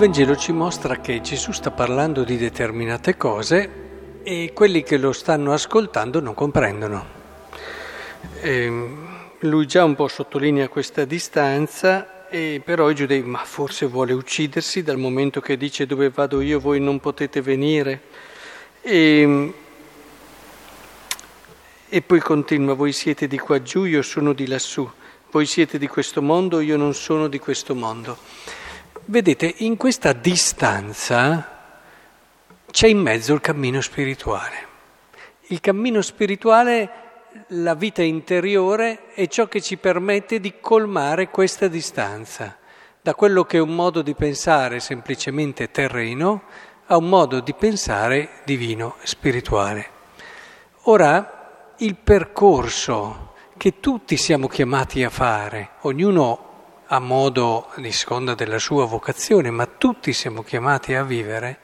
Vangelo ci mostra che Gesù sta parlando di determinate cose e quelli che lo stanno ascoltando non comprendono. E ehm, lui già un po' sottolinea questa distanza, e però i giudei, ma forse vuole uccidersi dal momento che dice dove vado io voi non potete venire. E, ehm, e poi continua, voi siete di qua giù, io sono di lassù, voi siete di questo mondo, io non sono di questo mondo. Vedete, in questa distanza c'è in mezzo il cammino spirituale. Il cammino spirituale, la vita interiore, è ciò che ci permette di colmare questa distanza, da quello che è un modo di pensare semplicemente terreno a un modo di pensare divino, spirituale. Ora, il percorso che tutti siamo chiamati a fare, ognuno a modo di seconda della sua vocazione, ma tutti siamo chiamati a vivere,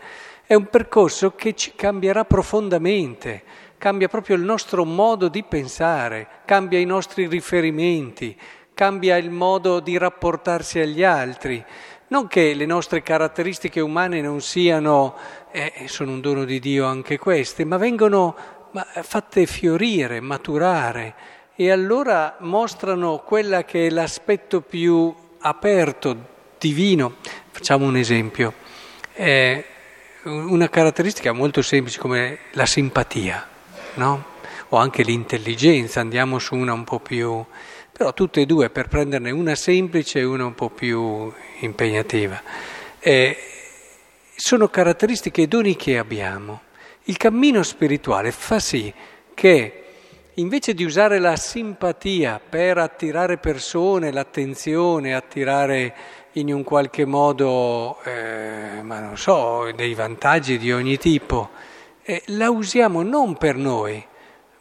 è un percorso che ci cambierà profondamente, cambia proprio il nostro modo di pensare, cambia i nostri riferimenti, cambia il modo di rapportarsi agli altri. Non che le nostre caratteristiche umane non siano, eh, sono un dono di Dio anche queste, ma vengono fatte fiorire, maturare e allora mostrano quella che è l'aspetto più aperto, divino. Facciamo un esempio. Eh, una caratteristica molto semplice come la simpatia, no? o anche l'intelligenza, andiamo su una un po' più... però tutte e due per prenderne una semplice e una un po' più impegnativa. Eh, sono caratteristiche e doni che abbiamo. Il cammino spirituale fa sì che invece di usare la simpatia per attirare persone, l'attenzione, attirare in un qualche modo, eh, ma non so, dei vantaggi di ogni tipo, eh, la usiamo non per noi,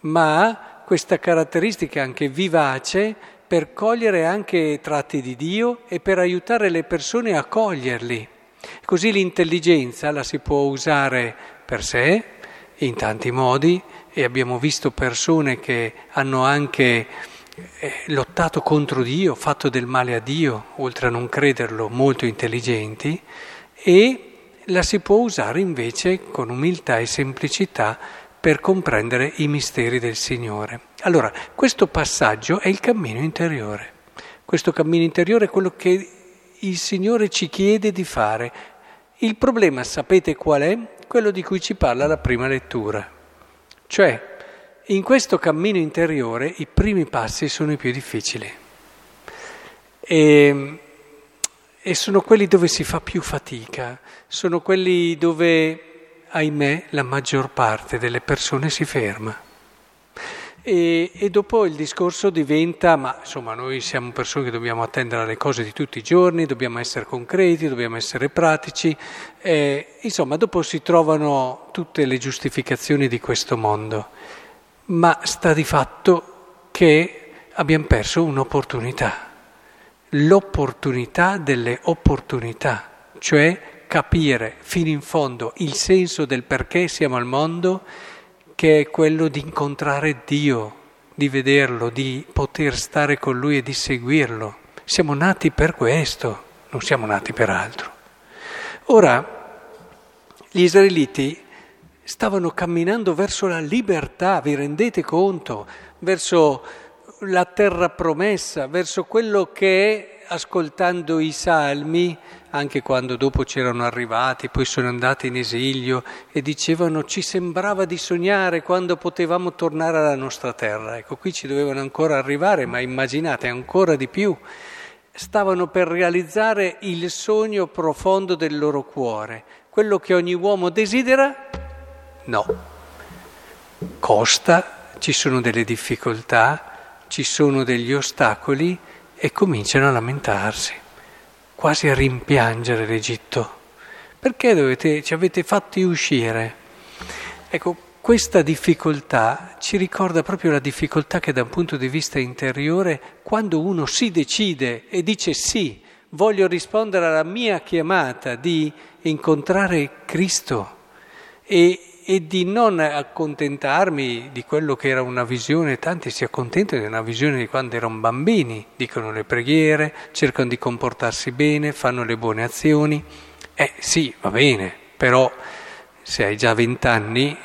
ma questa caratteristica anche vivace per cogliere anche tratti di Dio e per aiutare le persone a coglierli. Così l'intelligenza la si può usare per sé in tanti modi e abbiamo visto persone che hanno anche eh, lottato contro Dio, fatto del male a Dio, oltre a non crederlo, molto intelligenti, e la si può usare invece con umiltà e semplicità per comprendere i misteri del Signore. Allora, questo passaggio è il cammino interiore. Questo cammino interiore è quello che il Signore ci chiede di fare. Il problema, sapete qual è? Quello di cui ci parla la prima lettura. Cioè, in questo cammino interiore i primi passi sono i più difficili e, e sono quelli dove si fa più fatica, sono quelli dove, ahimè, la maggior parte delle persone si ferma. E, e, dopo il discorso diventa, ma insomma noi siamo persone che dobbiamo attendere alle cose di tutti i giorni, dobbiamo essere concreti, dobbiamo essere pratici, eh, insomma dopo si trovano tutte le giustificazioni di questo mondo, ma sta di fatto che abbiamo perso un'opportunità, l'opportunità delle opportunità, cioè capire fino in fondo il senso del perché siamo al mondo che è quello di incontrare Dio, di vederlo, di poter stare con Lui e di seguirlo. Siamo nati per questo, non siamo nati per altro. Ora, gli israeliti stavano camminando verso la libertà, vi rendete conto? Verso la terra promessa, verso quello che ascoltando i salmi, anche quando dopo c'erano arrivati, poi sono andati in esilio e dicevano ci sembrava di sognare quando potevamo tornare alla nostra terra. Ecco, qui ci dovevano ancora arrivare, ma immaginate ancora di più. Stavano per realizzare il sogno profondo del loro cuore, quello che ogni uomo desidera? No. Costa, ci sono delle difficoltà, ci sono degli ostacoli e cominciano a lamentarsi, quasi a rimpiangere l'Egitto. Perché dovete, ci avete fatti uscire? Ecco, questa difficoltà ci ricorda proprio la difficoltà che da un punto di vista interiore, quando uno si decide e dice sì, voglio rispondere alla mia chiamata di incontrare Cristo e, e di non accontentarmi di quello che era una visione, tanti si accontentano di una visione di quando erano bambini, dicono le preghiere, cercano di comportarsi bene, fanno le buone azioni, Eh sì, va bene, però se hai già vent'anni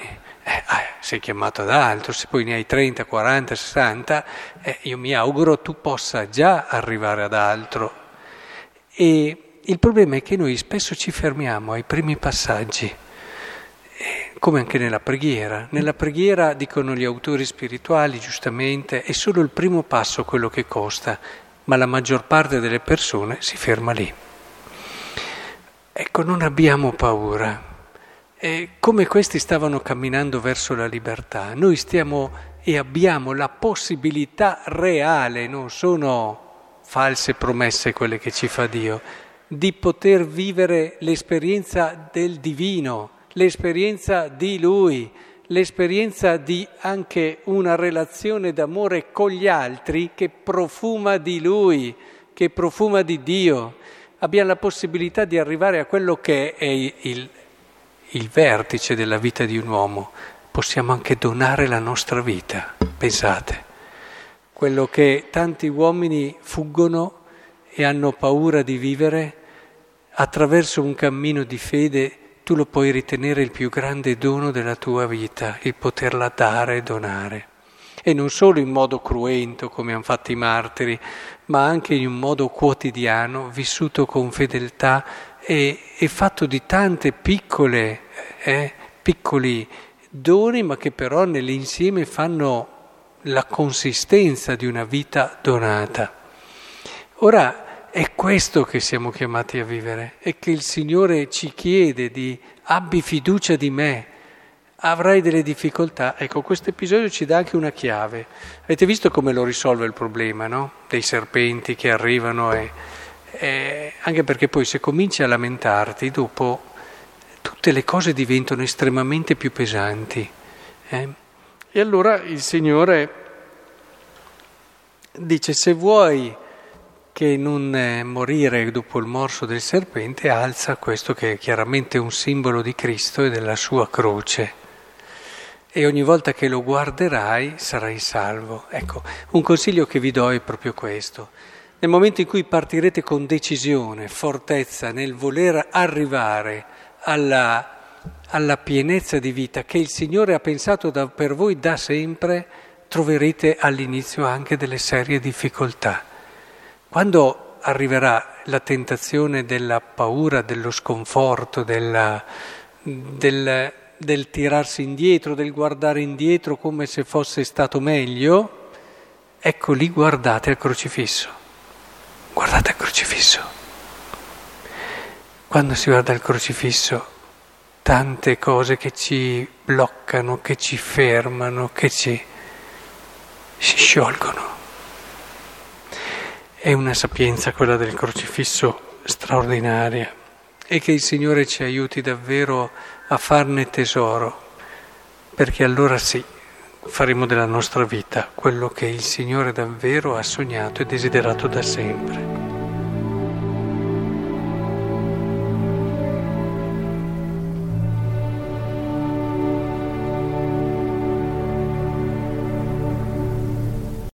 eh, sei chiamato ad altro, se poi ne hai 30, 40, 60, eh, io mi auguro tu possa già arrivare ad altro. E il problema è che noi spesso ci fermiamo ai primi passaggi, come anche nella preghiera. Nella preghiera, dicono gli autori spirituali, giustamente, è solo il primo passo quello che costa, ma la maggior parte delle persone si ferma lì. Ecco, non abbiamo paura. E come questi stavano camminando verso la libertà, noi stiamo e abbiamo la possibilità reale, non sono false promesse quelle che ci fa Dio, di poter vivere l'esperienza del divino, l'esperienza di Lui, l'esperienza di anche una relazione d'amore con gli altri che profuma di Lui, che profuma di Dio abbiamo la possibilità di arrivare a quello che è il, il vertice della vita di un uomo. Possiamo anche donare la nostra vita, pensate. Quello che tanti uomini fuggono e hanno paura di vivere, attraverso un cammino di fede tu lo puoi ritenere il più grande dono della tua vita, il poterla dare e donare e non solo in modo cruento come hanno fatto i martiri, ma anche in un modo quotidiano, vissuto con fedeltà e, e fatto di tante piccole, eh, piccoli doni, ma che però nell'insieme fanno la consistenza di una vita donata. Ora è questo che siamo chiamati a vivere, è che il Signore ci chiede di abbi fiducia di me, avrai delle difficoltà. Ecco, questo episodio ci dà anche una chiave. Avete visto come lo risolve il problema, no? Dei serpenti che arrivano e, e anche perché poi se cominci a lamentarti, dopo tutte le cose diventano estremamente più pesanti. Eh? E allora il Signore dice se vuoi che non eh, morire dopo il morso del serpente, alza questo che è chiaramente un simbolo di Cristo e della sua croce e ogni volta che lo guarderai sarai salvo. Ecco, un consiglio che vi do è proprio questo. Nel momento in cui partirete con decisione, fortezza nel voler arrivare alla, alla pienezza di vita che il Signore ha pensato da, per voi da sempre, troverete all'inizio anche delle serie difficoltà. Quando arriverà la tentazione della paura, dello sconforto, della, del, del tirarsi indietro, del guardare indietro come se fosse stato meglio, ecco lì guardate al crocifisso, guardate al crocifisso. Quando si guarda al crocifisso, tante cose che ci bloccano, che ci fermano, che ci si sciolgono. È una sapienza quella del crocifisso straordinaria e che il Signore ci aiuti davvero a farne tesoro, perché allora sì, faremo della nostra vita quello che il Signore davvero ha sognato e desiderato da sempre.